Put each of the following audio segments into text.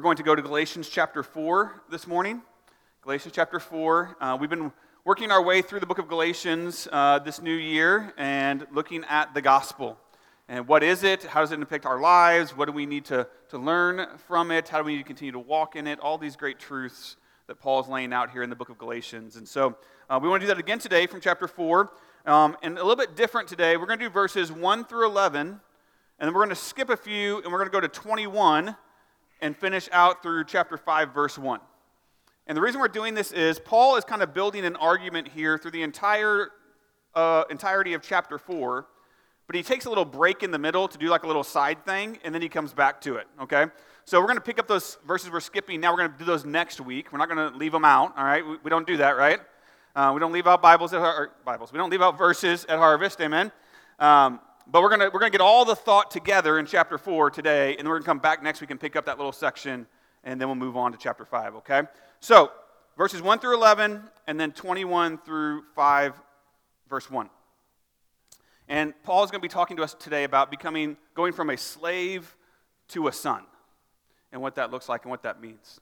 We're going to go to Galatians chapter 4 this morning. Galatians chapter 4. Uh, we've been working our way through the book of Galatians uh, this new year and looking at the gospel. And what is it? How does it impact our lives? What do we need to, to learn from it? How do we need to continue to walk in it? All these great truths that Paul is laying out here in the book of Galatians. And so uh, we want to do that again today from chapter 4. Um, and a little bit different today. We're going to do verses 1 through 11, and then we're going to skip a few, and we're going to go to 21 and finish out through chapter 5, verse 1. And the reason we're doing this is Paul is kind of building an argument here through the entire uh, entirety of chapter 4, but he takes a little break in the middle to do like a little side thing, and then he comes back to it, okay? So we're going to pick up those verses we're skipping. Now we're going to do those next week. We're not going to leave them out, all right? We, we don't do that, right? Uh, we don't leave out Bibles at our, Bibles. We don't leave out verses at harvest, amen? Um, but we're going to we're gonna get all the thought together in chapter 4 today, and we're going to come back next week and pick up that little section, and then we'll move on to chapter 5, okay? So, verses 1 through 11, and then 21 through 5, verse 1. And Paul is going to be talking to us today about becoming, going from a slave to a son, and what that looks like and what that means.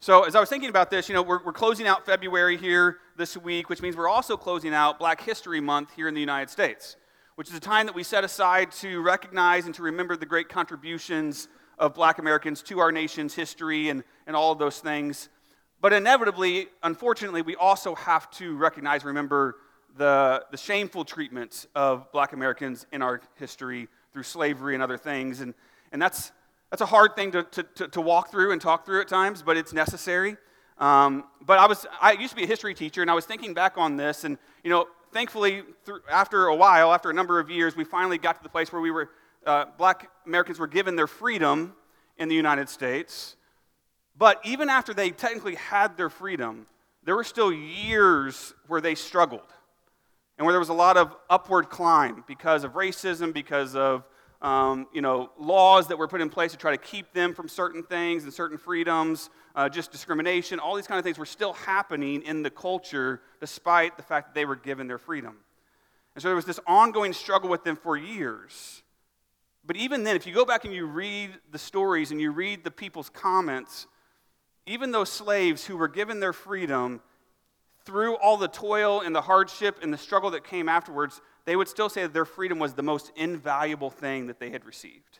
So, as I was thinking about this, you know, we're, we're closing out February here this week, which means we're also closing out Black History Month here in the United States which is a time that we set aside to recognize and to remember the great contributions of black Americans to our nation's history and, and all of those things. But inevitably, unfortunately, we also have to recognize, remember the, the shameful treatment of black Americans in our history through slavery and other things. And, and that's, that's a hard thing to, to, to walk through and talk through at times, but it's necessary. Um, but I was I used to be a history teacher, and I was thinking back on this, and you know, thankfully, through, after a while, after a number of years, we finally got to the place where we were, uh, black Americans were given their freedom in the United States. But even after they technically had their freedom, there were still years where they struggled and where there was a lot of upward climb because of racism, because of um, you know, laws that were put in place to try to keep them from certain things and certain freedoms, uh, just discrimination, all these kind of things were still happening in the culture despite the fact that they were given their freedom. And so there was this ongoing struggle with them for years. But even then, if you go back and you read the stories and you read the people's comments, even those slaves who were given their freedom, through all the toil and the hardship and the struggle that came afterwards, they would still say that their freedom was the most invaluable thing that they had received.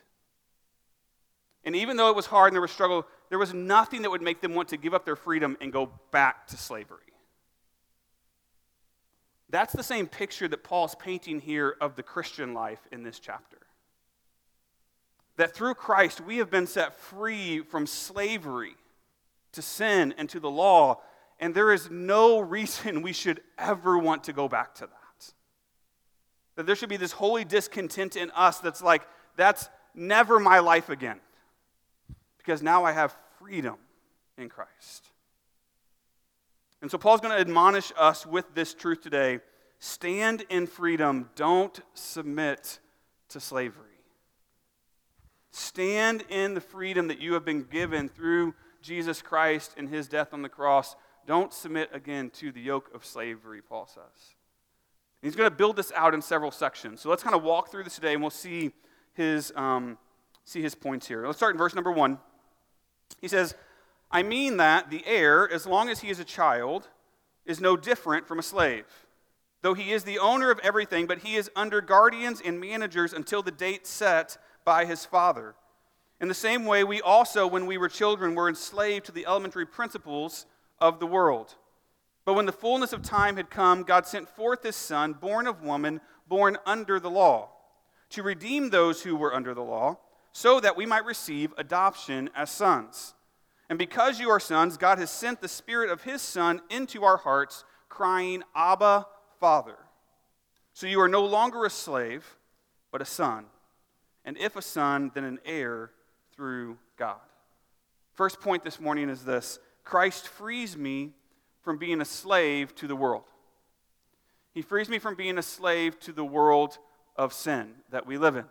And even though it was hard and there was struggle, there was nothing that would make them want to give up their freedom and go back to slavery. That's the same picture that Paul's painting here of the Christian life in this chapter. That through Christ we have been set free from slavery to sin and to the law, and there is no reason we should ever want to go back to that. That there should be this holy discontent in us that's like, that's never my life again. Because now I have freedom in Christ. And so Paul's going to admonish us with this truth today stand in freedom, don't submit to slavery. Stand in the freedom that you have been given through Jesus Christ and his death on the cross. Don't submit again to the yoke of slavery, Paul says. He's going to build this out in several sections. So let's kind of walk through this today and we'll see his, um, see his points here. Let's start in verse number one. He says, I mean that the heir, as long as he is a child, is no different from a slave. Though he is the owner of everything, but he is under guardians and managers until the date set by his father. In the same way, we also, when we were children, were enslaved to the elementary principles of the world. But when the fullness of time had come, God sent forth his Son, born of woman, born under the law, to redeem those who were under the law, so that we might receive adoption as sons. And because you are sons, God has sent the Spirit of his Son into our hearts, crying, Abba, Father. So you are no longer a slave, but a son. And if a son, then an heir through God. First point this morning is this Christ frees me from being a slave to the world. He frees me from being a slave to the world of sin that we live in.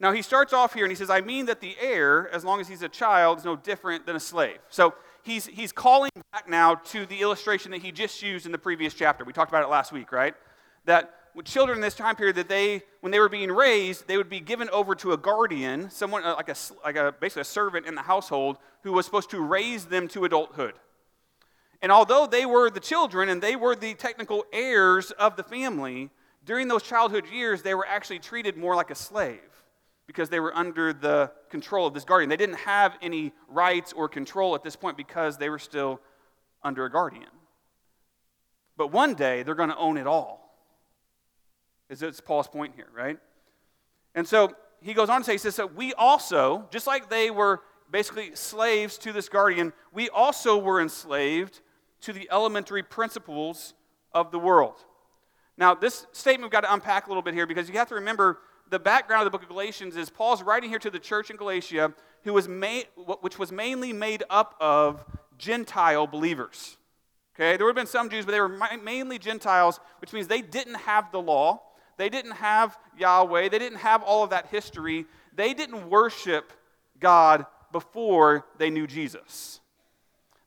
Now, he starts off here and he says, I mean that the heir, as long as he's a child, is no different than a slave. So he's, he's calling back now to the illustration that he just used in the previous chapter. We talked about it last week, right? That with children in this time period that they, when they were being raised, they would be given over to a guardian, someone uh, like a, like a basically a servant in the household who was supposed to raise them to adulthood. And although they were the children and they were the technical heirs of the family, during those childhood years, they were actually treated more like a slave because they were under the control of this guardian. They didn't have any rights or control at this point because they were still under a guardian. But one day, they're going to own it all. Is it's Paul's point here, right? And so he goes on to say, he says, so we also, just like they were basically slaves to this guardian, we also were enslaved to the elementary principles of the world. Now, this statement we've got to unpack a little bit here because you have to remember the background of the book of Galatians is Paul's writing here to the church in Galatia, who was made, which was mainly made up of Gentile believers. Okay, there would have been some Jews, but they were mainly Gentiles, which means they didn't have the law, they didn't have Yahweh, they didn't have all of that history, they didn't worship God before they knew Jesus.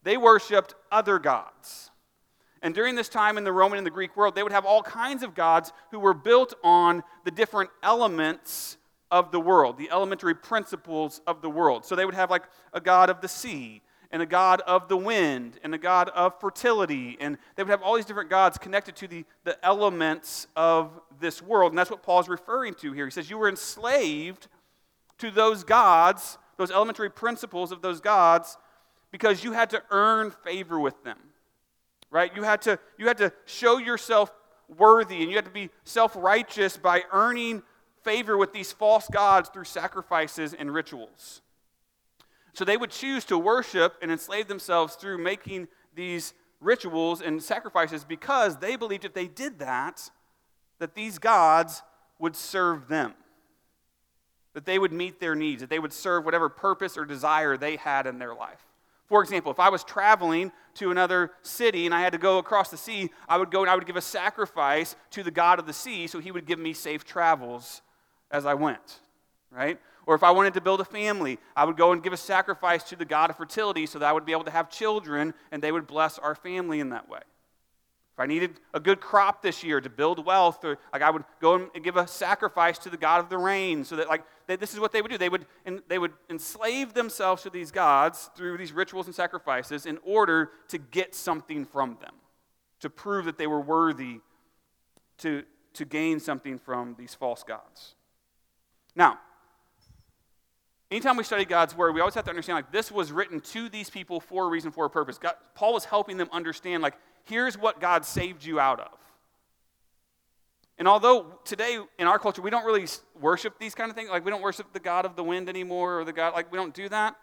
They worshiped other gods. And during this time in the Roman and the Greek world, they would have all kinds of gods who were built on the different elements of the world, the elementary principles of the world. So they would have like a god of the sea, and a god of the wind, and a god of fertility. And they would have all these different gods connected to the, the elements of this world. And that's what Paul's referring to here. He says, You were enslaved to those gods, those elementary principles of those gods, because you had to earn favor with them. Right? You had to, you had to show yourself worthy and you had to be self righteous by earning favor with these false gods through sacrifices and rituals. So they would choose to worship and enslave themselves through making these rituals and sacrifices because they believed if they did that, that these gods would serve them, that they would meet their needs, that they would serve whatever purpose or desire they had in their life. For example, if I was traveling to another city and I had to go across the sea, I would go and I would give a sacrifice to the God of the sea so he would give me safe travels as I went, right? Or if I wanted to build a family, I would go and give a sacrifice to the God of fertility so that I would be able to have children and they would bless our family in that way. If I needed a good crop this year to build wealth, or like I would go and give a sacrifice to the God of the rain, so that like they, this is what they would do. They would they would enslave themselves to these gods through these rituals and sacrifices in order to get something from them, to prove that they were worthy to, to gain something from these false gods. Now, anytime we study God's word, we always have to understand like this was written to these people for a reason, for a purpose. God, Paul was helping them understand like here's what God saved you out of. And although today in our culture we don't really worship these kind of things, like we don't worship the God of the wind anymore or the God, like we don't do that,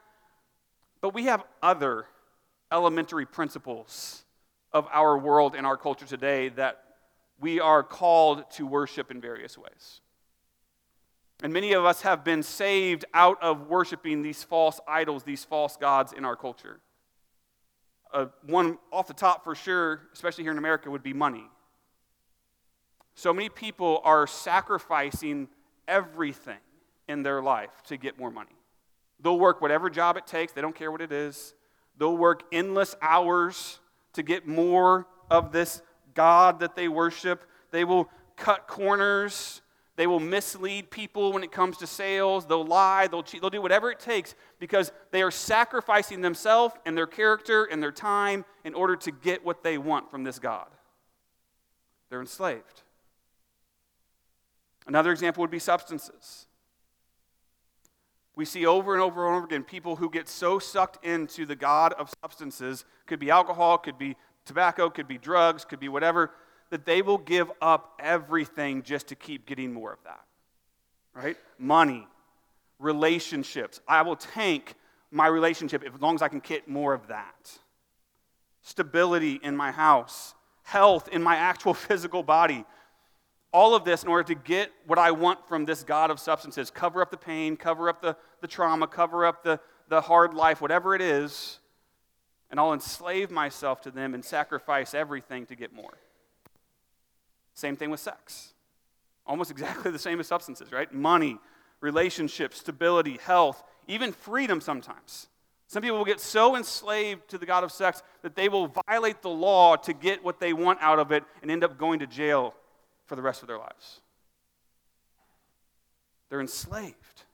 but we have other elementary principles of our world and our culture today that we are called to worship in various ways. And many of us have been saved out of worshiping these false idols, these false gods in our culture uh, one off the top for sure, especially here in America, would be money. So many people are sacrificing everything in their life to get more money. They'll work whatever job it takes, they don't care what it is. They'll work endless hours to get more of this God that they worship. They will cut corners they will mislead people when it comes to sales. They'll lie. They'll cheat. They'll do whatever it takes because they are sacrificing themselves and their character and their time in order to get what they want from this God. They're enslaved. Another example would be substances. We see over and over and over again people who get so sucked into the God of substances, could be alcohol, could be tobacco, could be drugs, could be whatever, that they will give up everything just to keep getting more of that. Right? Money, relationships. I will tank my relationship as long as I can get more of that. Stability in my house, health in my actual physical body. All of this in order to get what I want from this God of substances. Cover up the pain, cover up the, the trauma, cover up the, the hard life, whatever it is. And I'll enslave myself to them and sacrifice everything to get more. Same thing with sex. Almost exactly the same as substances, right? Money, relationships, stability, health, even freedom sometimes. Some people will get so enslaved to the God of sex that they will violate the law to get what they want out of it and end up going to jail for the rest of their lives. They're enslaved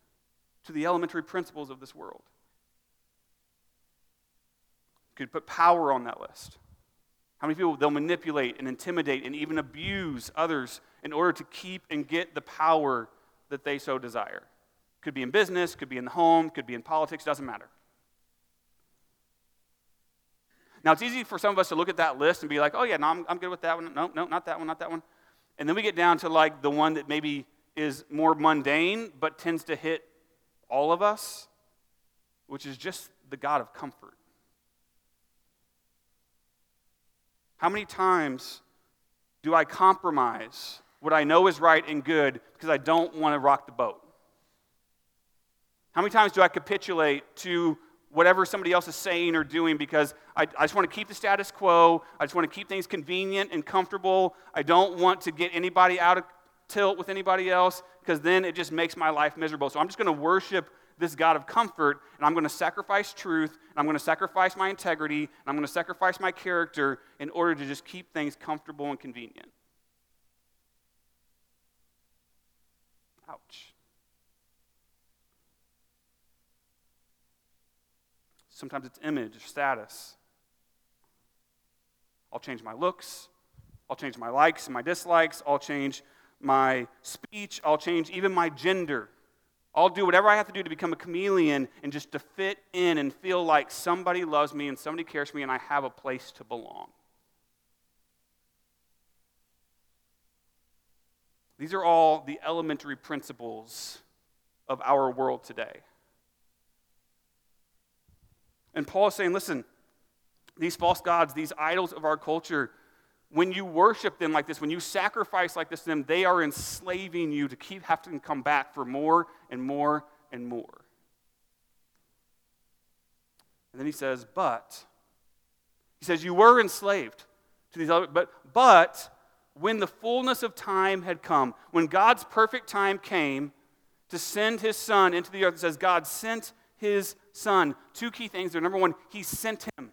to the elementary principles of this world. You could put power on that list. How many people they'll manipulate and intimidate and even abuse others in order to keep and get the power that they so desire? Could be in business, could be in the home, could be in politics, doesn't matter. Now, it's easy for some of us to look at that list and be like, oh, yeah, no, I'm, I'm good with that one. No, no, not that one, not that one. And then we get down to like the one that maybe is more mundane but tends to hit all of us, which is just the God of comfort. How many times do I compromise what I know is right and good because I don't want to rock the boat? How many times do I capitulate to whatever somebody else is saying or doing because I, I, just want to keep the status quo. I just want to keep things convenient and comfortable. I don't want to get anybody out of tilt with anybody else because then it just makes my life miserable. So I'm just going to worship this God of comfort and I'm going to sacrifice truth and I'm going to sacrifice my integrity and I'm going to sacrifice my character in order to just keep things comfortable and convenient. Ouch. Sometimes it's image or status. I'll change my looks. I'll change my likes and my dislikes. I'll change my speech. I'll change even my gender. I'll do whatever I have to do to become a chameleon and just to fit in and feel like somebody loves me and somebody cares for me and I have a place to belong. These are all the elementary principles of our world today. And Paul is saying, listen, these false gods, these idols of our culture, when you worship them like this, when you sacrifice like this to them, they are enslaving you to keep having to come back for more and more and more. And then he says, but, he says, you were enslaved to these other, but, but when the fullness of time had come, when God's perfect time came to send his son into the earth, it says, God sent his son. Two key things there. Number one, he sent him.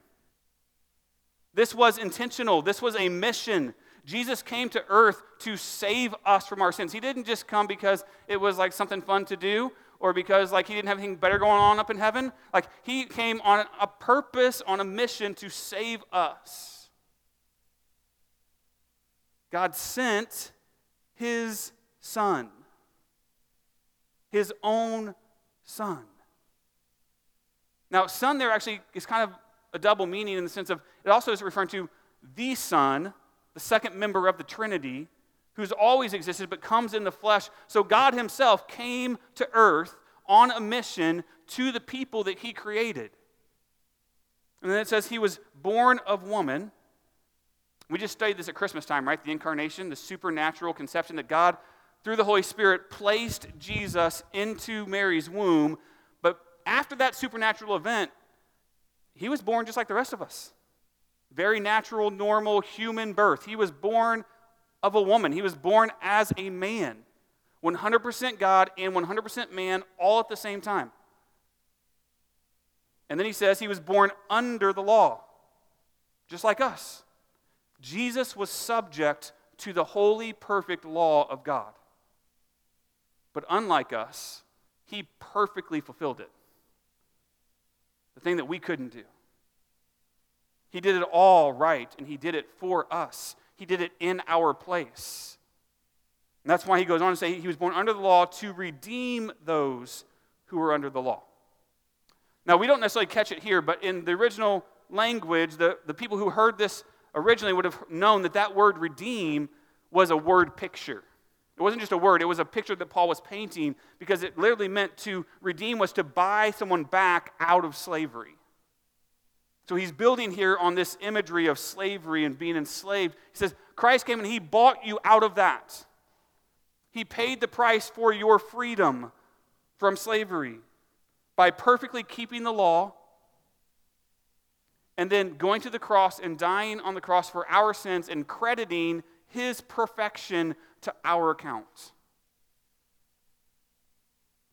This was intentional, this was a mission. Jesus came to earth to save us from our sins. He didn't just come because it was like something fun to do or because like he didn't have anything better going on up in heaven. Like he came on a purpose, on a mission to save us. God sent his son, his own son. Now, son there actually is kind of a double meaning in the sense of it also is referring to the Son, the second member of the Trinity, who's always existed but comes in the flesh. So God Himself came to earth on a mission to the people that He created. And then it says He was born of woman. We just studied this at Christmas time, right? The incarnation, the supernatural conception that God, through the Holy Spirit, placed Jesus into Mary's womb But after that supernatural event, he was born just like the rest of us. Very natural, normal human birth. He was born of a woman, he was born as a man. 100% God and 100% man all at the same time. And then he says he was born under the law, just like us. Jesus was subject to the holy, perfect law of God. But unlike us, he perfectly fulfilled it the thing that we couldn't do. He did it all right, and He did it for us. He did it in our place. And that's why He goes on to say He was born under the law to redeem those who were under the law. Now, we don't necessarily catch it here, but in the original language, the, the people who heard this originally would have known that that word redeem was a word picture. It wasn't just a word, it was a picture that Paul was painting because it literally meant to redeem was to buy someone back out of slavery. So he's building here on this imagery of slavery and being enslaved. He says, Christ came and he bought you out of that. He paid the price for your freedom from slavery by perfectly keeping the law and then going to the cross and dying on the cross for our sins and crediting his perfection to our account.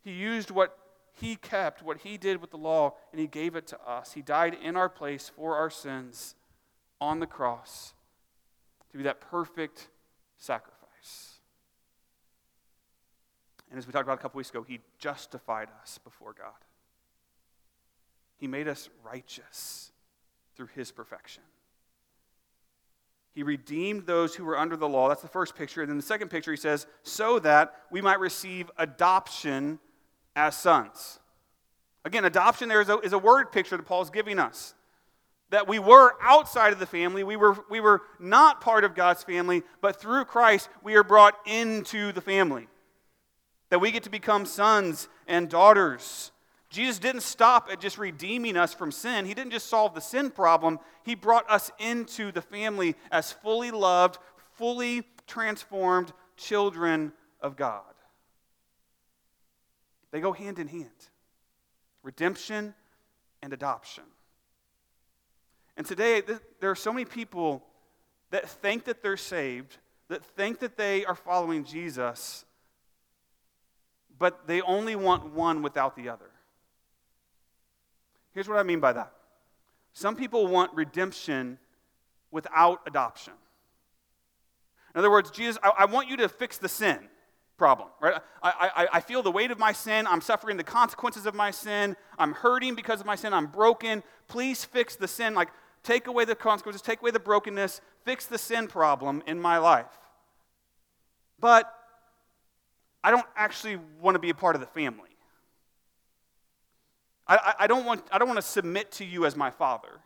He used what he kept, what he did with the law, and he gave it to us. He died in our place for our sins on the cross to be that perfect sacrifice. And as we talked about a couple weeks ago, He justified us before God. He made us righteous through His perfection. He redeemed those who were under the law. That's the first picture. And then the second picture, he says, so that we might receive adoption as sons. Again, adoption there is a, is a word picture that Paul's giving us. That we were outside of the family, we were, we were not part of God's family, but through Christ, we are brought into the family that we get to become sons and daughters. Jesus didn't stop at just redeeming us from sin. He didn't just solve the sin problem. He brought us into the family as fully loved, fully transformed children of God. They go hand in hand redemption and adoption. And today, there are so many people that think that they're saved, that think that they are following Jesus, but they only want one without the other. Here's what I mean by that some people want redemption without adoption. In other words, Jesus, I, I want you to fix the sin problem, right? I, I, I feel the weight of my sin. I'm suffering the consequences of my sin. I'm hurting because of my sin. I'm broken. Please fix the sin. Like, take away the consequences, take away the brokenness, fix the sin problem in my life. But I don't actually want to be a part of the family. I, I, don't want, I don't want to submit to you as my father.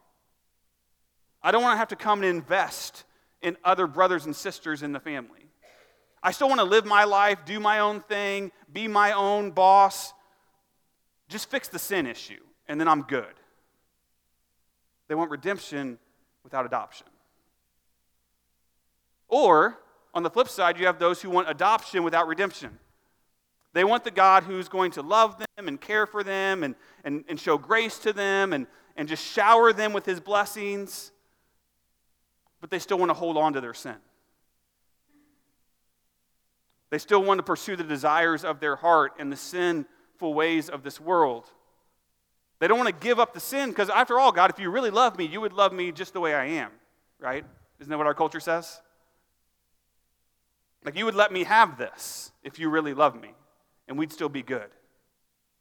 I don't want to have to come and invest in other brothers and sisters in the family. I still want to live my life, do my own thing, be my own boss. Just fix the sin issue, and then I'm good. They want redemption without adoption. Or, on the flip side, you have those who want adoption without redemption. They want the God who's going to love them and care for them and, and, and show grace to them and, and just shower them with his blessings, but they still want to hold on to their sin. They still want to pursue the desires of their heart and the sinful ways of this world. They don't want to give up the sin because, after all, God, if you really love me, you would love me just the way I am, right? Isn't that what our culture says? Like, you would let me have this if you really love me and we'd still be good.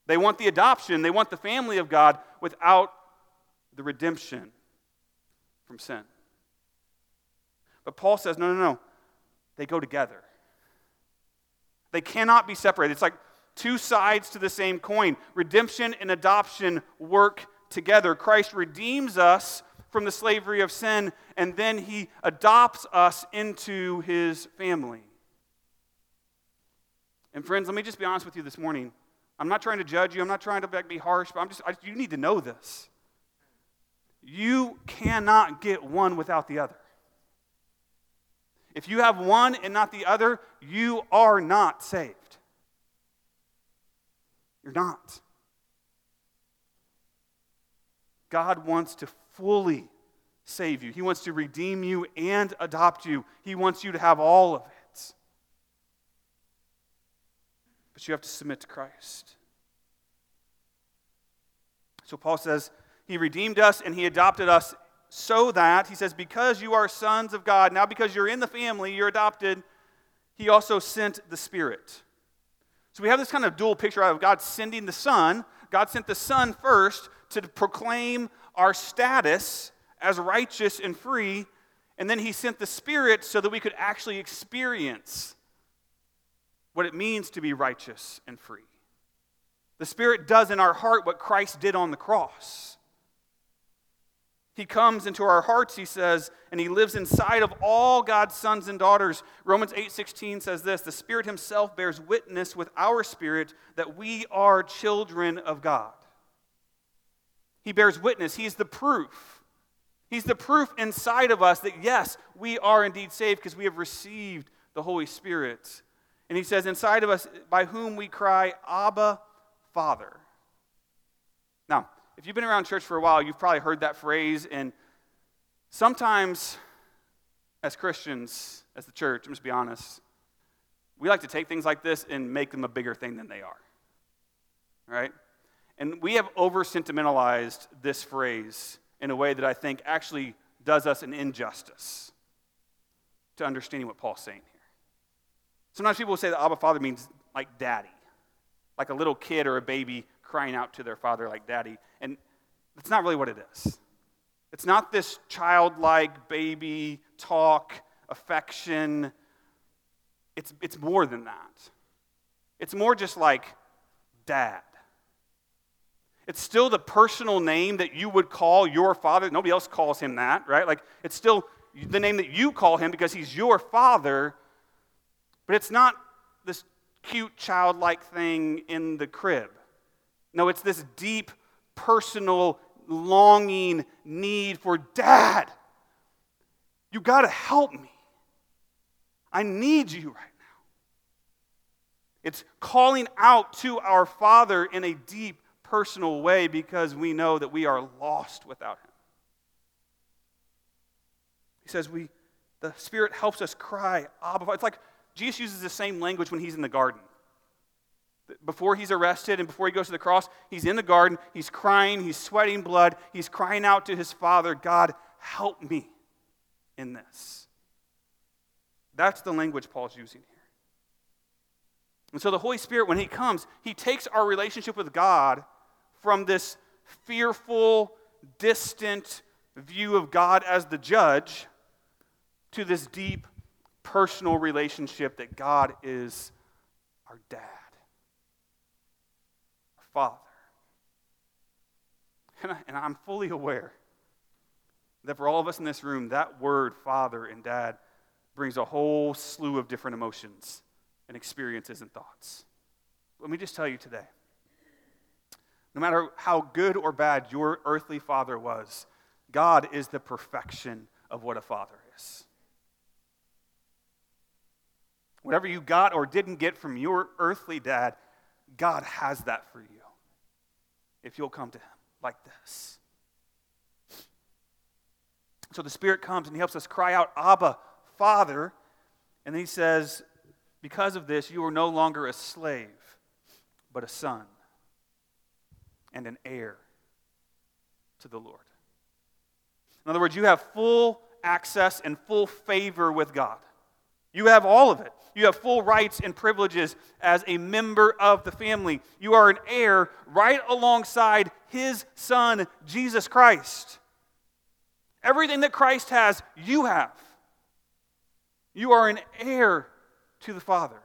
They want the adoption, they want the family of God without the redemption from sin. But Paul says, no, no, no. They go together. They cannot be separated. It's like two sides to the same coin. Redemption and adoption work together. Christ redeems us from the slavery of sin, and then he adopts us into his family. And friends, let me just be honest with you this morning. I'm not trying to judge you. I'm not trying to be harsh, but I'm just, I, you need to know this. You cannot get one without the other. If you have one and not the other, you are not saved. You're not. God wants to fully save you, He wants to redeem you and adopt you. He wants you to have all of it. But you have to submit to Christ. So Paul says, He redeemed us and He adopted us so that, He says, because you are sons of God, now because you're in the family, you're adopted, He also sent the Spirit. So we have this kind of dual picture of God sending the Son. God sent the Son first to proclaim our status as righteous and free, and then He sent the Spirit so that we could actually experience what it means to be righteous and free. The Spirit does in our heart what Christ did on the cross. He comes into our hearts, he says, and he lives inside of all God's sons and daughters. Romans 8:16 says this, the Spirit himself bears witness with our spirit that we are children of God. He bears witness, he's the proof. He's the proof inside of us that yes, we are indeed saved because we have received the Holy Spirit and he says, Inside of us, by whom we cry, Abba, Father. Now, if you've been around church for a while, you've probably heard that phrase. And sometimes, as Christians, as the church, I'm just be honest, we like to take things like this and make them a bigger thing than they are. Right? And we have over sentimentalized this phrase in a way that I think actually does us an injustice to understanding what Paul's saying. Sometimes people will say that Abba Father means like daddy, like a little kid or a baby crying out to their father like daddy. And that's not really what it is. It's not this childlike baby talk, affection. It's, it's more than that. It's more just like dad. It's still the personal name that you would call your father. Nobody else calls him that, right? Like, it's still the name that you call him because he's your father, but it's not this cute childlike thing in the crib. No, it's this deep personal longing need for dad. You got to help me. I need you right now. It's calling out to our Father in a deep personal way because we know that we are lost without him. He says we the Spirit helps us cry, Abba. It's like Jesus uses the same language when he's in the garden. Before he's arrested and before he goes to the cross, he's in the garden, he's crying, he's sweating blood, he's crying out to his Father, God, help me in this. That's the language Paul's using here. And so the Holy Spirit, when he comes, he takes our relationship with God from this fearful, distant view of God as the judge to this deep, personal relationship that God is our dad our Father. And, I, and I'm fully aware that for all of us in this room, that word, Father and Dad, brings a whole slew of different emotions and experiences and thoughts. Let me just tell you today no matter how good or bad your earthly father was, God is the perfection of what a father is. Whatever you got or didn't get from your earthly dad, God has that for you if you'll come to Him like this. So the Spirit comes and He helps us cry out, Abba, Father. And He says, Because of this, you are no longer a slave, but a son and an heir to the Lord. In other words, you have full access and full favor with God. You have all of it. You have full rights and privileges as a member of the family. You are an heir right alongside his son, Jesus Christ. Everything that Christ has, you have. You are an heir to the Father.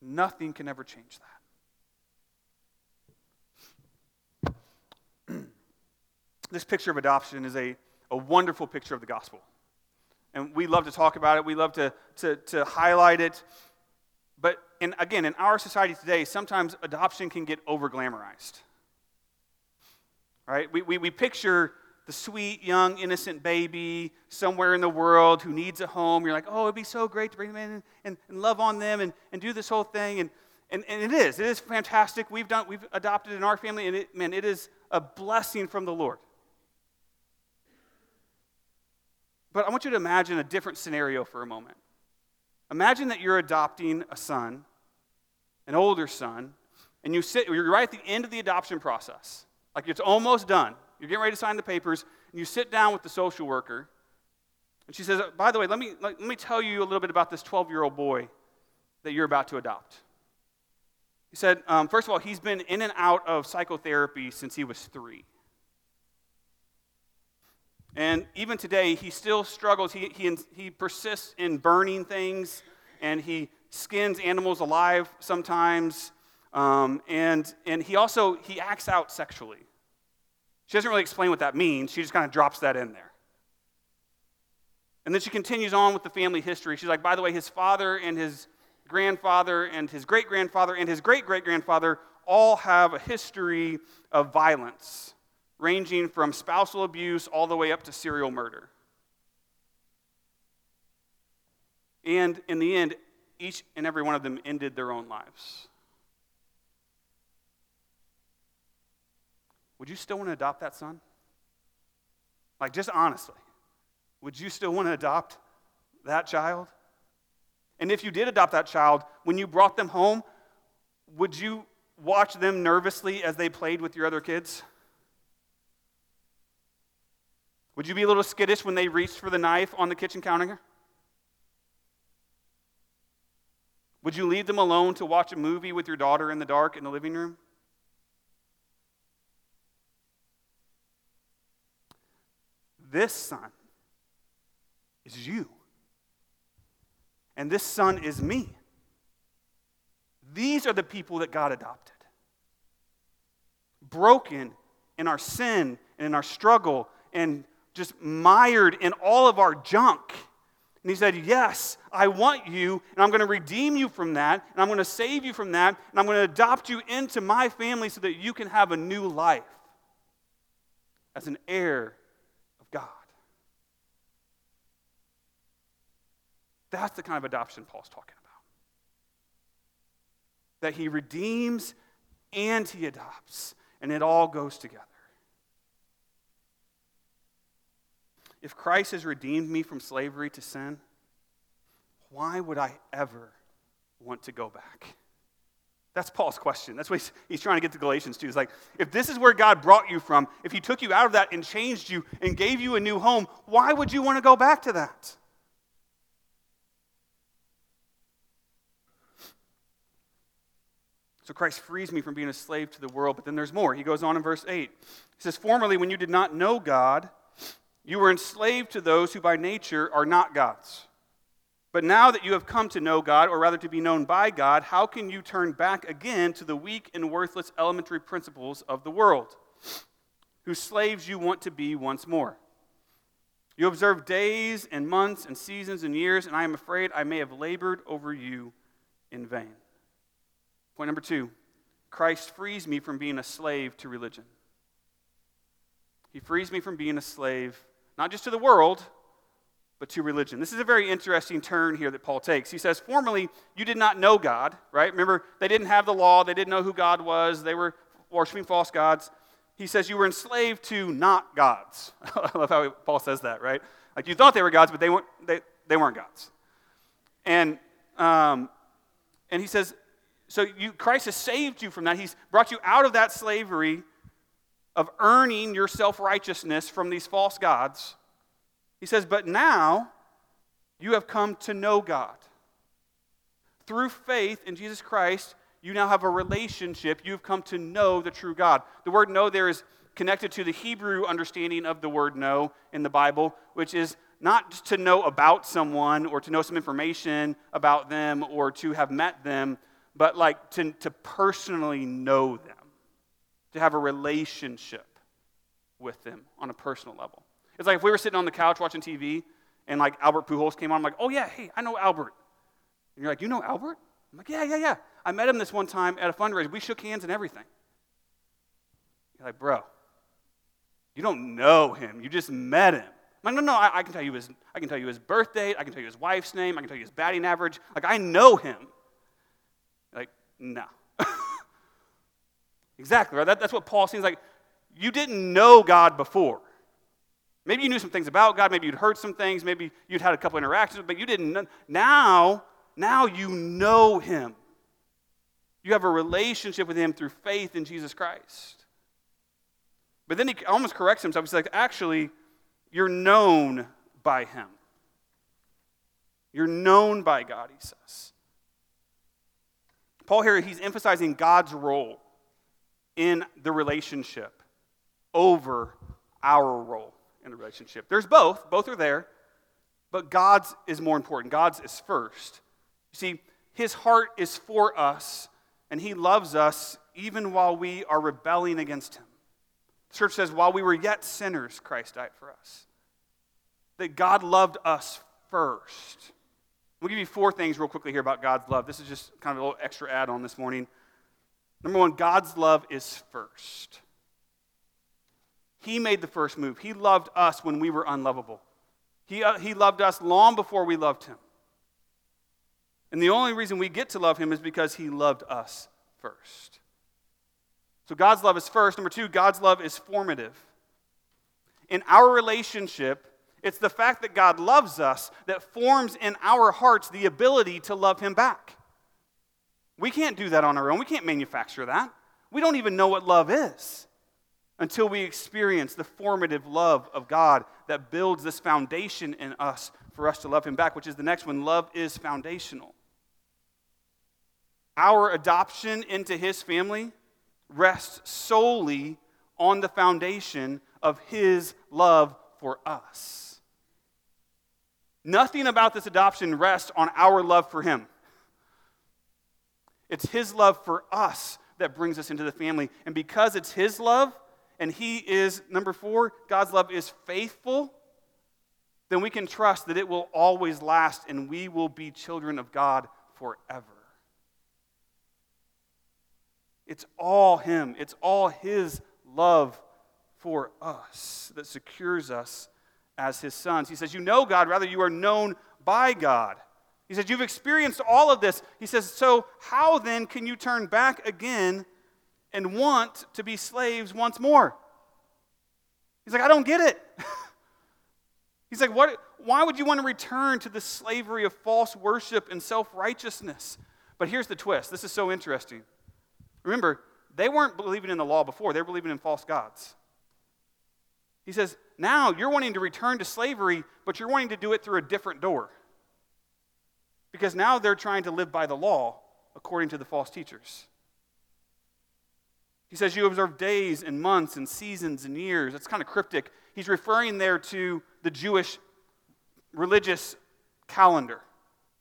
Nothing can ever change that. this picture of adoption is a, a wonderful picture of the gospel. And we love to talk about it, we love to, to, to highlight it. But in, again, in our society today, sometimes adoption can get over glamorized. Right? We, we, we picture the sweet, young, innocent baby somewhere in the world who needs a home. You're like, oh, it'd be so great to bring them in and, and love on them and, and do this whole thing. And, and, and it is. It is fantastic. We've, done, we've adopted in our family, and it, man, it is a blessing from the Lord. But I want you to imagine a different scenario for a moment. Imagine that you're adopting a son, an older son, and you sit, you're right at the end of the adoption process. Like it's almost done. You're getting ready to sign the papers, and you sit down with the social worker, and she says, By the way, let me, let, let me tell you a little bit about this 12 year old boy that you're about to adopt. He said, um, First of all, he's been in and out of psychotherapy since he was three. And even today, he still struggles. He, he, he persists in burning things, and he skins animals alive sometimes. Um, and, and he also, he acts out sexually. She doesn't really explain what that means. She just kind of drops that in there. And then she continues on with the family history. She's like, by the way, his father and his grandfather and his great grandfather and his great great grandfather all have a history of violence ranging from spousal abuse all the way up to serial murder. And in the end, each and every one of them ended their own lives. Would you still want to adopt that son? Like, just honestly, would you still want to adopt that child? And if you did adopt that child, when you brought them home, would you watch them nervously as they played with your other kids? Would you be a little skittish when they reached for the knife on the kitchen counter? Would you leave them alone to watch a movie with your daughter in the dark in the living room? This son is you. And this son is me. These are the people that God adopted. Broken in our sin and in our struggle and just mired in all of our junk. And he said, Yes, I want you, and I'm going to redeem you from that, and I'm going to save you from that, and I'm going to adopt you into my family so that you can have a new life as an heir of God. That's the kind of adoption Paul's talking about. That he redeems and he adopts, and it all goes together. If Christ has redeemed me from slavery to sin, why would I ever want to go back? That's Paul's question. That's what he's, he's trying to get to Galatians to. He's like, if this is where God brought you from, if he took you out of that and changed you and gave you a new home, why would you want to go back to that? So Christ frees me from being a slave to the world, but then there's more. He goes on in verse 8. He says, Formerly, when you did not know God, you were enslaved to those who by nature are not God's. But now that you have come to know God, or rather to be known by God, how can you turn back again to the weak and worthless elementary principles of the world, whose slaves you want to be once more? You observe days and months and seasons and years, and I am afraid I may have labored over you in vain. Point number two Christ frees me from being a slave to religion. He frees me from being a slave not just to the world, but to religion. This is a very interesting turn here that Paul takes. He says, Formerly, you did not know God, right? Remember, they didn't have the law, they didn't know who God was, they were worshiping false gods. He says, You were enslaved to not gods. I love how Paul says that, right? Like you thought they were gods, but they weren't, they, they weren't gods. And, um, and he says, So you, Christ has saved you from that. He's brought you out of that slavery of earning your self righteousness from these false gods. He says, But now you have come to know God. Through faith in Jesus Christ, you now have a relationship. You've come to know the true God. The word know there is connected to the Hebrew understanding of the word know in the Bible, which is not to know about someone or to know some information about them or to have met them, but like to, to personally know them to have a relationship with them on a personal level. It's like if we were sitting on the couch watching TV and like Albert Pujols came on, I'm like, oh yeah, hey, I know Albert. And you're like, you know Albert? I'm like, yeah, yeah, yeah. I met him this one time at a fundraiser. We shook hands and everything. You're like, bro, you don't know him. You just met him. I'm like, no, no, I, I, can tell you his, I can tell you his birth date. I can tell you his wife's name. I can tell you his batting average. Like, I know him. You're like, no. Exactly, right? That, that's what Paul seems like. You didn't know God before. Maybe you knew some things about God. Maybe you'd heard some things. Maybe you'd had a couple interactions, but you didn't know. Now, now you know Him. You have a relationship with Him through faith in Jesus Christ. But then he almost corrects himself. He's like, actually, you're known by Him. You're known by God, he says. Paul here, he's emphasizing God's role in the relationship over our role in the relationship. There's both, both are there, but God's is more important. God's is first. You see, His heart is for us, and He loves us even while we are rebelling against Him. The church says, while we were yet sinners, Christ died for us. That God loved us first. We'll give you four things real quickly here about God's love. This is just kind of a little extra add on this morning. Number one, God's love is first. He made the first move. He loved us when we were unlovable. He, uh, he loved us long before we loved him. And the only reason we get to love him is because he loved us first. So God's love is first. Number two, God's love is formative. In our relationship, it's the fact that God loves us that forms in our hearts the ability to love him back. We can't do that on our own. We can't manufacture that. We don't even know what love is until we experience the formative love of God that builds this foundation in us for us to love Him back, which is the next one. Love is foundational. Our adoption into his family rests solely on the foundation of his love for us. Nothing about this adoption rests on our love for him. It's his love for us that brings us into the family. And because it's his love, and he is, number four, God's love is faithful, then we can trust that it will always last and we will be children of God forever. It's all him, it's all his love for us that secures us as his sons. He says, You know God, rather, you are known by God. He says, You've experienced all of this. He says, So how then can you turn back again and want to be slaves once more? He's like, I don't get it. He's like, what, why would you want to return to the slavery of false worship and self righteousness? But here's the twist this is so interesting. Remember, they weren't believing in the law before, they were believing in false gods. He says, now you're wanting to return to slavery, but you're wanting to do it through a different door. Because now they're trying to live by the law according to the false teachers. He says, You observe days and months and seasons and years. It's kind of cryptic. He's referring there to the Jewish religious calendar,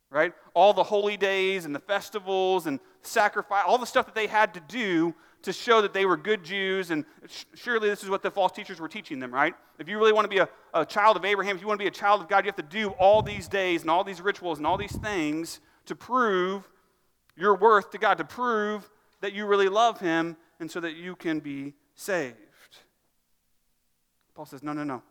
right? All the holy days and the festivals and sacrifice, all the stuff that they had to do to show that they were good Jews. And surely this is what the false teachers were teaching them, right? If you really want to be a, a child of Abraham, if you want to be a child of God, you have to do all these days and all these rituals and all these things to prove your worth to God, to prove that you really love Him, and so that you can be saved. Paul says, no, no, no.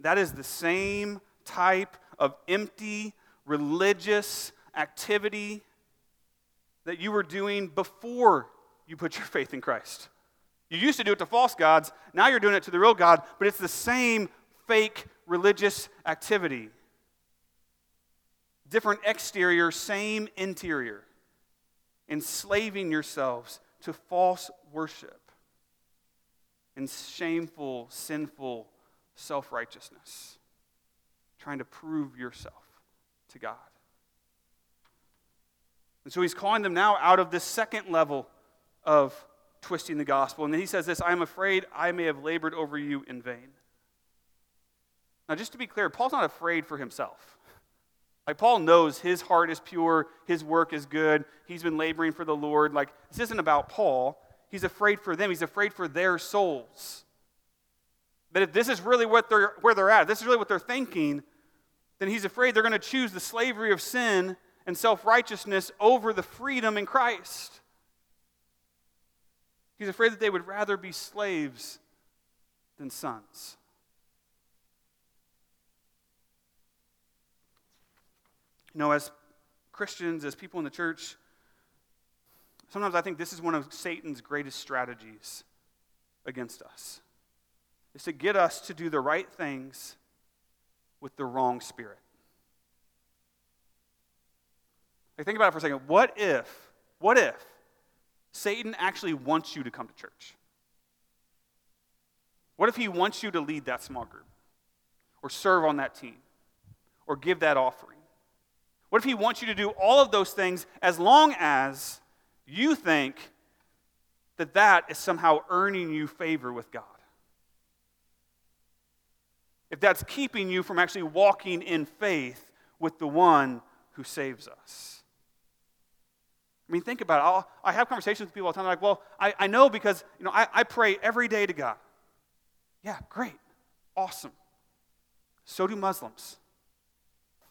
That is the same type of empty religious activity that you were doing before you put your faith in Christ. You used to do it to false gods, now you're doing it to the real God, but it's the same fake religious activity. Different exterior, same interior. Enslaving yourselves to false worship and shameful, sinful self righteousness, trying to prove yourself to God. And so he's calling them now out of this second level of twisting the gospel. And then he says this I am afraid I may have labored over you in vain. Now, just to be clear, Paul's not afraid for himself. Like, Paul knows his heart is pure, his work is good, he's been laboring for the Lord. Like, this isn't about Paul. He's afraid for them, he's afraid for their souls. That if this is really what they're, where they're at, this is really what they're thinking, then he's afraid they're going to choose the slavery of sin and self righteousness over the freedom in Christ. He's afraid that they would rather be slaves than sons. You know, as Christians, as people in the church, sometimes I think this is one of Satan's greatest strategies against us. Is to get us to do the right things with the wrong spirit. Like think about it for a second. What if, what if Satan actually wants you to come to church? What if he wants you to lead that small group? Or serve on that team? Or give that offering? What if he wants you to do all of those things as long as you think that that is somehow earning you favor with God? If that's keeping you from actually walking in faith with the one who saves us. I mean, think about it. I'll, i have conversations with people all the time. They're like, well, I, I know because, you know, I, I pray every day to God. Yeah, great. Awesome. So do Muslims.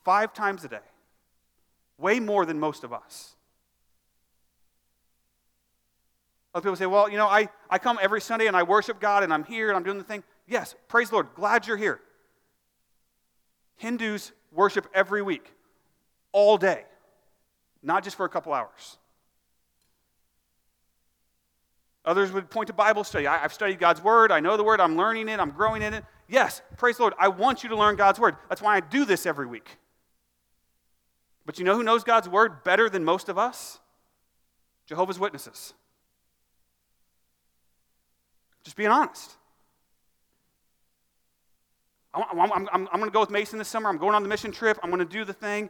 Five times a day. Way more than most of us. Other people say, well, you know, I, I come every Sunday and I worship God and I'm here and I'm doing the thing. Yes, praise the Lord. Glad you're here. Hindus worship every week, all day, not just for a couple hours. Others would point to Bible study. I, have studied God's Word. I know the Word. I'm learning it. I'm growing in it. Yes, praise the Lord. I want you to learn God's Word. That's why I do this every week. But you know who knows God's Word better than most of us? Jehovah's Witnesses. Just being honest. I'm, I'm, I'm, I'm going to go with Mason this summer. I'm going on the mission trip. I'm going to do the thing.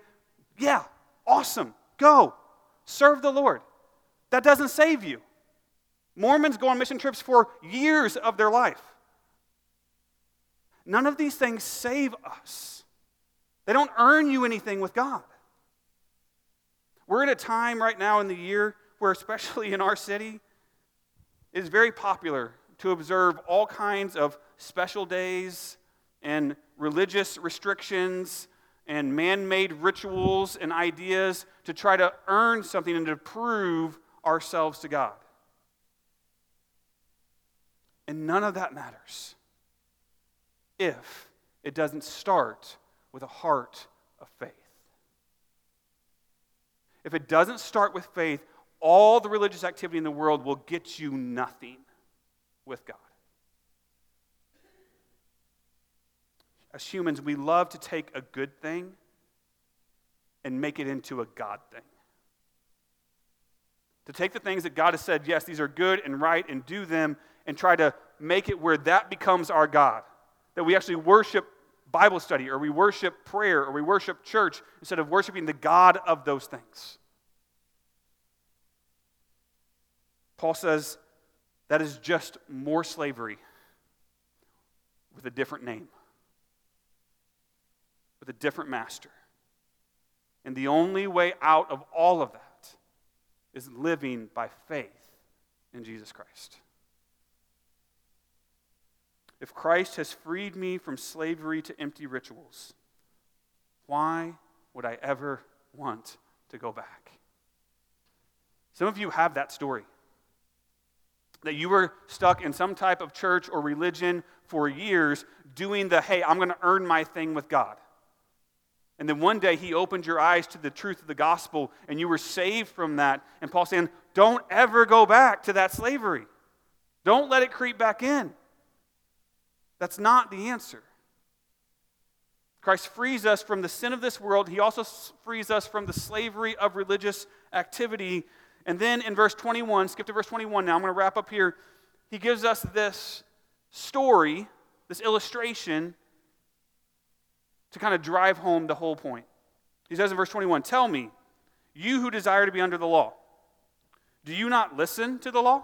Yeah, awesome. Go. serve the Lord. That doesn't save you. Mormons go on mission trips for years of their life. None of these things save us, they don't earn you anything with God. We're in a time right now in the year where, especially in our city, it is very popular to observe all kinds of special days and religious restrictions and man made rituals and ideas to try to earn something and to prove ourselves to God. And none of that matters if it doesn't start with a heart of faith. If it doesn't start with faith, all the religious activity in the world will get you nothing with God. As humans, we love to take a good thing and make it into a God thing. To take the things that God has said, yes, these are good and right, and do them, and try to make it where that becomes our God. That we actually worship Bible study, or we worship prayer, or we worship church, instead of worshiping the God of those things. Paul says that is just more slavery with a different name with a different master. And the only way out of all of that is living by faith in Jesus Christ. If Christ has freed me from slavery to empty rituals, why would I ever want to go back? Some of you have that story. That you were stuck in some type of church or religion for years doing the, hey, I'm going to earn my thing with God. And then one day he opened your eyes to the truth of the gospel and you were saved from that. And Paul's saying, don't ever go back to that slavery. Don't let it creep back in. That's not the answer. Christ frees us from the sin of this world. He also frees us from the slavery of religious activity. And then in verse 21, skip to verse 21 now, I'm going to wrap up here. He gives us this story, this illustration to kind of drive home the whole point. He says in verse 21 Tell me, you who desire to be under the law, do you not listen to the law?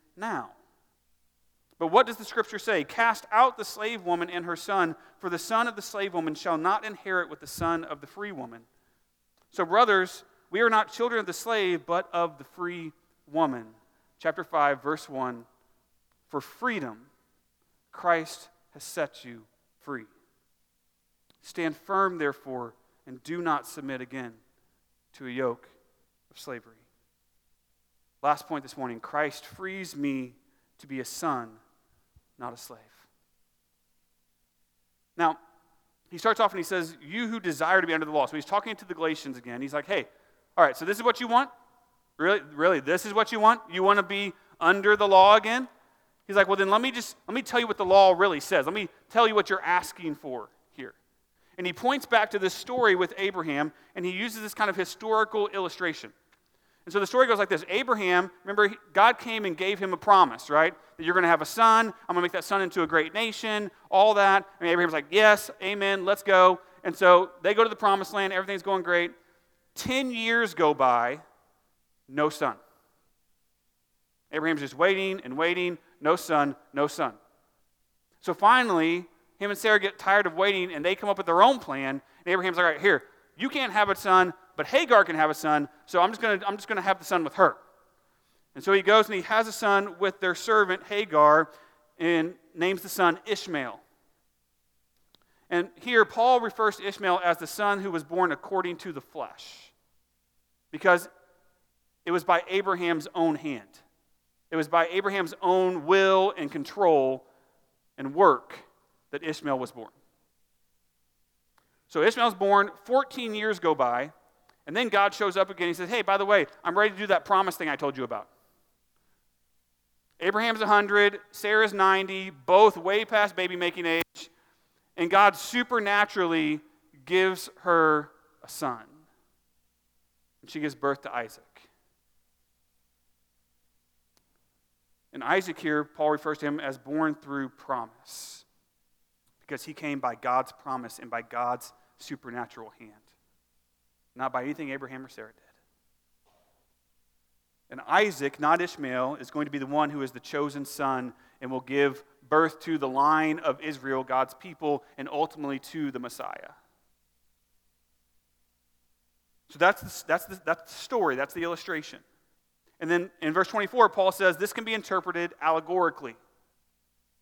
now. But what does the scripture say? Cast out the slave woman and her son, for the son of the slave woman shall not inherit with the son of the free woman. So, brothers, we are not children of the slave, but of the free woman. Chapter 5, verse 1 For freedom Christ has set you free. Stand firm, therefore, and do not submit again to a yoke of slavery. Last point this morning Christ frees me to be a son, not a slave. Now, he starts off and he says, You who desire to be under the law. So he's talking to the Galatians again. He's like, Hey, all right, so this is what you want? Really? Really? This is what you want? You want to be under the law again? He's like, well, then let me just let me tell you what the law really says. Let me tell you what you're asking for here. And he points back to this story with Abraham, and he uses this kind of historical illustration. And so the story goes like this Abraham, remember, God came and gave him a promise, right? That you're going to have a son. I'm going to make that son into a great nation, all that. And Abraham's like, yes, amen, let's go. And so they go to the promised land. Everything's going great. Ten years go by, no son. Abraham's just waiting and waiting no son, no son. So finally, him and Sarah get tired of waiting and they come up with their own plan. And Abraham's like, all right, here, you can't have a son, but Hagar can have a son, so I'm just going to have the son with her. And so he goes and he has a son with their servant Hagar and names the son Ishmael. And here, Paul refers to Ishmael as the son who was born according to the flesh, because it was by Abraham's own hand. It was by Abraham's own will and control and work that Ishmael was born. So Ishmael's born, 14 years go by, and then God shows up again. He says, Hey, by the way, I'm ready to do that promise thing I told you about. Abraham's 100, Sarah's 90, both way past baby making age, and God supernaturally gives her a son. And she gives birth to Isaac. And Isaac here, Paul refers to him as born through promise because he came by God's promise and by God's supernatural hand, not by anything Abraham or Sarah did. And Isaac, not Ishmael, is going to be the one who is the chosen son and will give birth to the line of Israel, God's people, and ultimately to the Messiah. So that's the, that's the, that's the story, that's the illustration. And then in verse 24, Paul says this can be interpreted allegorically.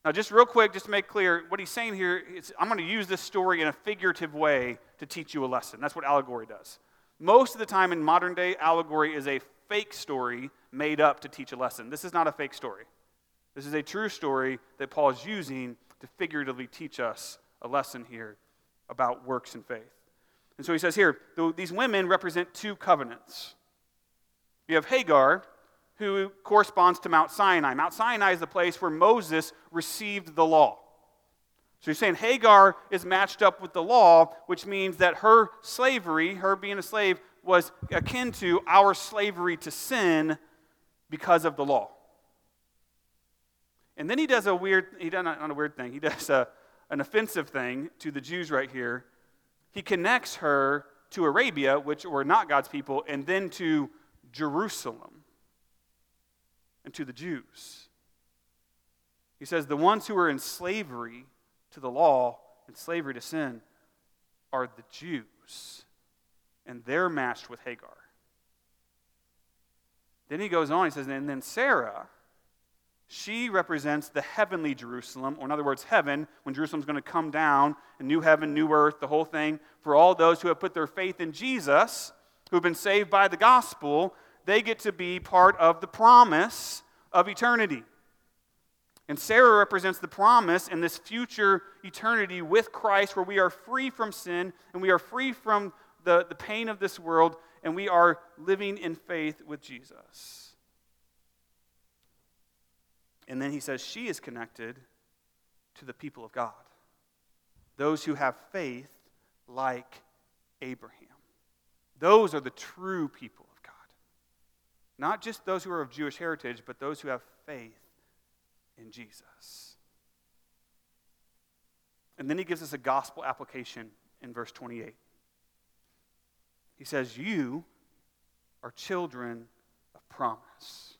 Now, just real quick, just to make clear, what he's saying here is I'm going to use this story in a figurative way to teach you a lesson. That's what allegory does. Most of the time in modern day, allegory is a fake story made up to teach a lesson. This is not a fake story. This is a true story that Paul is using to figuratively teach us a lesson here about works and faith. And so he says here, these women represent two covenants. You have Hagar, who corresponds to Mount Sinai. Mount Sinai is the place where Moses received the law. So you're saying Hagar is matched up with the law, which means that her slavery, her being a slave, was akin to our slavery to sin because of the law. And then he does a weird, he does not a weird thing, he does a, an offensive thing to the Jews right here. He connects her to Arabia, which were not God's people, and then to Jerusalem and to the Jews. He says the ones who are in slavery to the law and slavery to sin are the Jews and they're matched with Hagar. Then he goes on, he says, and then Sarah, she represents the heavenly Jerusalem, or in other words, heaven, when Jerusalem's going to come down, a new heaven, new earth, the whole thing. For all those who have put their faith in Jesus, who've been saved by the gospel, they get to be part of the promise of eternity. And Sarah represents the promise in this future eternity with Christ where we are free from sin and we are free from the, the pain of this world, and we are living in faith with Jesus. And then he says she is connected to the people of God, those who have faith like Abraham. Those are the true people. Not just those who are of Jewish heritage, but those who have faith in Jesus. And then he gives us a gospel application in verse 28. He says, You are children of promise.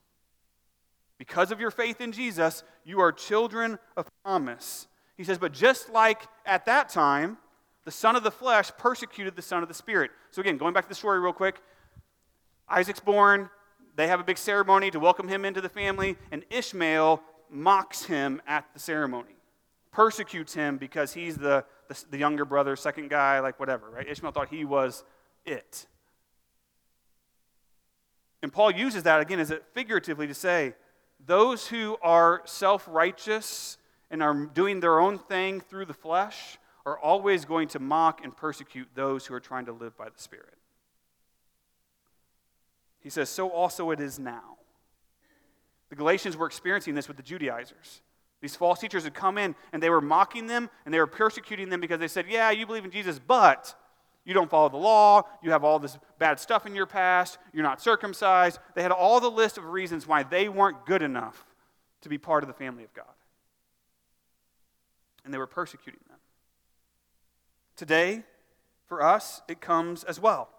Because of your faith in Jesus, you are children of promise. He says, But just like at that time, the son of the flesh persecuted the son of the spirit. So, again, going back to the story real quick Isaac's born. They have a big ceremony to welcome him into the family, and Ishmael mocks him at the ceremony, persecutes him because he's the, the, the younger brother, second guy, like whatever, right? Ishmael thought he was it. And Paul uses that again as a figuratively to say, those who are self righteous and are doing their own thing through the flesh are always going to mock and persecute those who are trying to live by the Spirit. He says, So also it is now. The Galatians were experiencing this with the Judaizers. These false teachers had come in and they were mocking them and they were persecuting them because they said, Yeah, you believe in Jesus, but you don't follow the law. You have all this bad stuff in your past. You're not circumcised. They had all the list of reasons why they weren't good enough to be part of the family of God. And they were persecuting them. Today, for us, it comes as well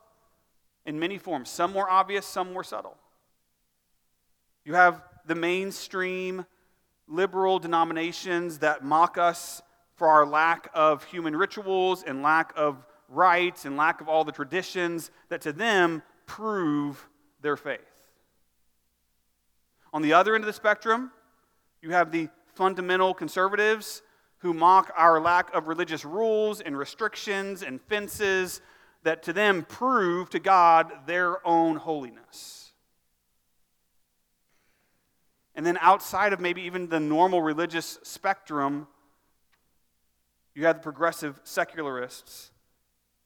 in many forms, some more obvious, some more subtle. You have the mainstream liberal denominations that mock us for our lack of human rituals and lack of rites and lack of all the traditions that to them prove their faith. On the other end of the spectrum, you have the fundamental conservatives who mock our lack of religious rules and restrictions and fences that to them prove to God their own holiness. And then outside of maybe even the normal religious spectrum, you have the progressive secularists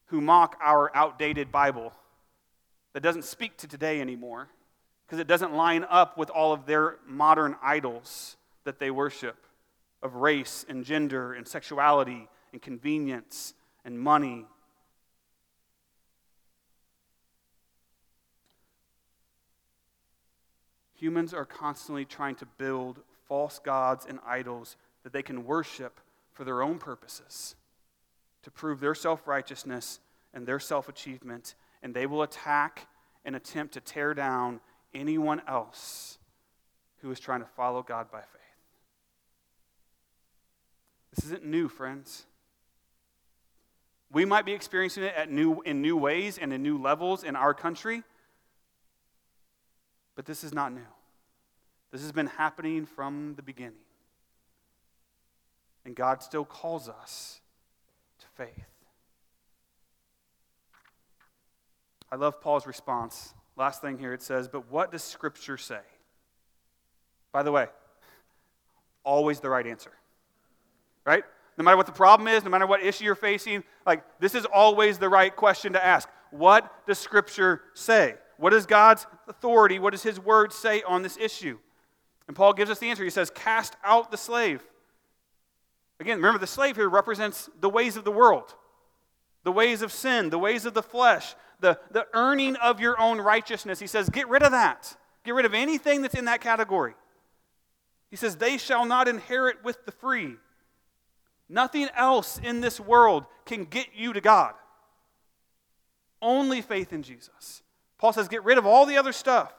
who mock our outdated Bible that doesn't speak to today anymore because it doesn't line up with all of their modern idols that they worship of race and gender and sexuality and convenience and money. Humans are constantly trying to build false gods and idols that they can worship for their own purposes, to prove their self righteousness and their self achievement, and they will attack and attempt to tear down anyone else who is trying to follow God by faith. This isn't new, friends. We might be experiencing it at new, in new ways and in new levels in our country, but this is not new. This has been happening from the beginning. And God still calls us to faith. I love Paul's response. Last thing here it says, But what does Scripture say? By the way, always the right answer right? No matter what the problem is, no matter what issue you're facing, like this is always the right question to ask. What does Scripture say? What is God's authority? What does His word say on this issue? And Paul gives us the answer. He says, Cast out the slave. Again, remember, the slave here represents the ways of the world, the ways of sin, the ways of the flesh, the, the earning of your own righteousness. He says, Get rid of that. Get rid of anything that's in that category. He says, They shall not inherit with the free. Nothing else in this world can get you to God. Only faith in Jesus. Paul says, get rid of all the other stuff.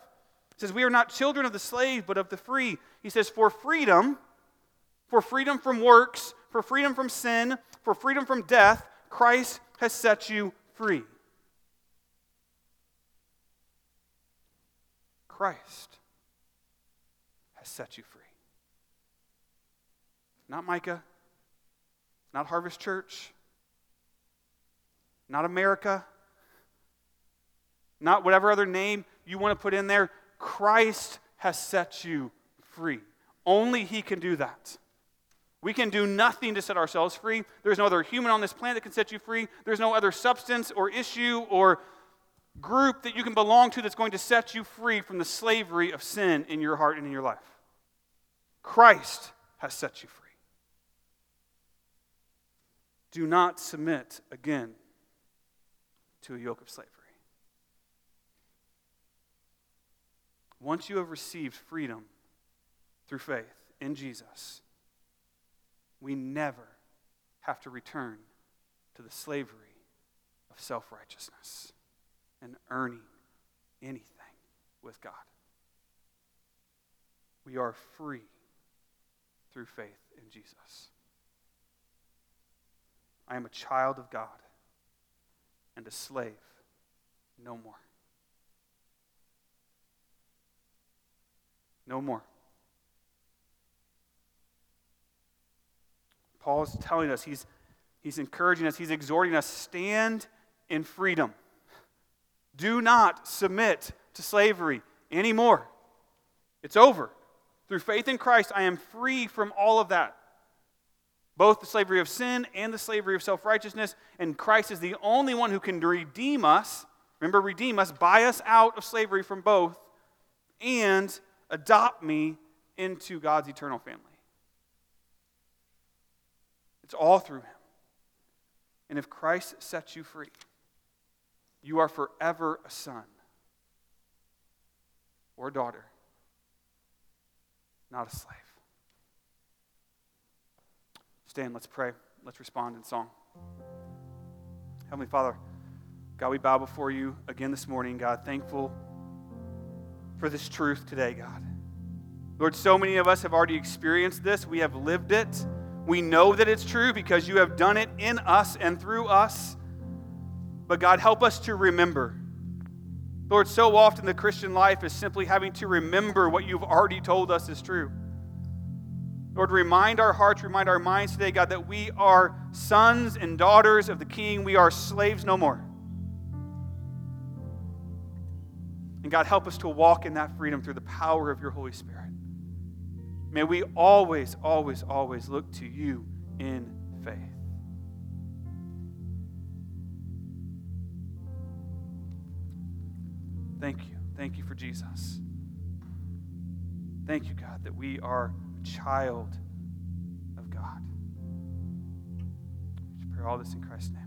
He says, we are not children of the slave, but of the free. He says, for freedom, for freedom from works, for freedom from sin, for freedom from death, Christ has set you free. Christ has set you free. Not Micah, not Harvest Church, not America, not whatever other name you want to put in there. Christ has set you free. Only He can do that. We can do nothing to set ourselves free. There's no other human on this planet that can set you free. There's no other substance or issue or group that you can belong to that's going to set you free from the slavery of sin in your heart and in your life. Christ has set you free. Do not submit again to a yoke of slavery. Once you have received freedom through faith in Jesus, we never have to return to the slavery of self righteousness and earning anything with God. We are free through faith in Jesus. I am a child of God and a slave no more. No more. Paul is telling us, he's, he's encouraging us, he's exhorting us stand in freedom. Do not submit to slavery anymore. It's over. Through faith in Christ, I am free from all of that both the slavery of sin and the slavery of self righteousness. And Christ is the only one who can redeem us. Remember, redeem us, buy us out of slavery from both, and adopt me into God's eternal family. It's all through Him. And if Christ sets you free, you are forever a son or daughter, not a slave stand, let's pray. Let's respond in song. Heavenly Father, God, we bow before you again this morning, God, thankful for this truth today, God. Lord, so many of us have already experienced this. We have lived it. We know that it's true because you have done it in us and through us. but God, help us to remember. Lord, so often the Christian life is simply having to remember what you've already told us is true. Lord, remind our hearts, remind our minds today, God, that we are sons and daughters of the King. We are slaves no more. And God, help us to walk in that freedom through the power of your Holy Spirit. May we always, always, always look to you in faith. Thank you. Thank you for Jesus. Thank you, God, that we are a child of God. We pray all this in Christ's name.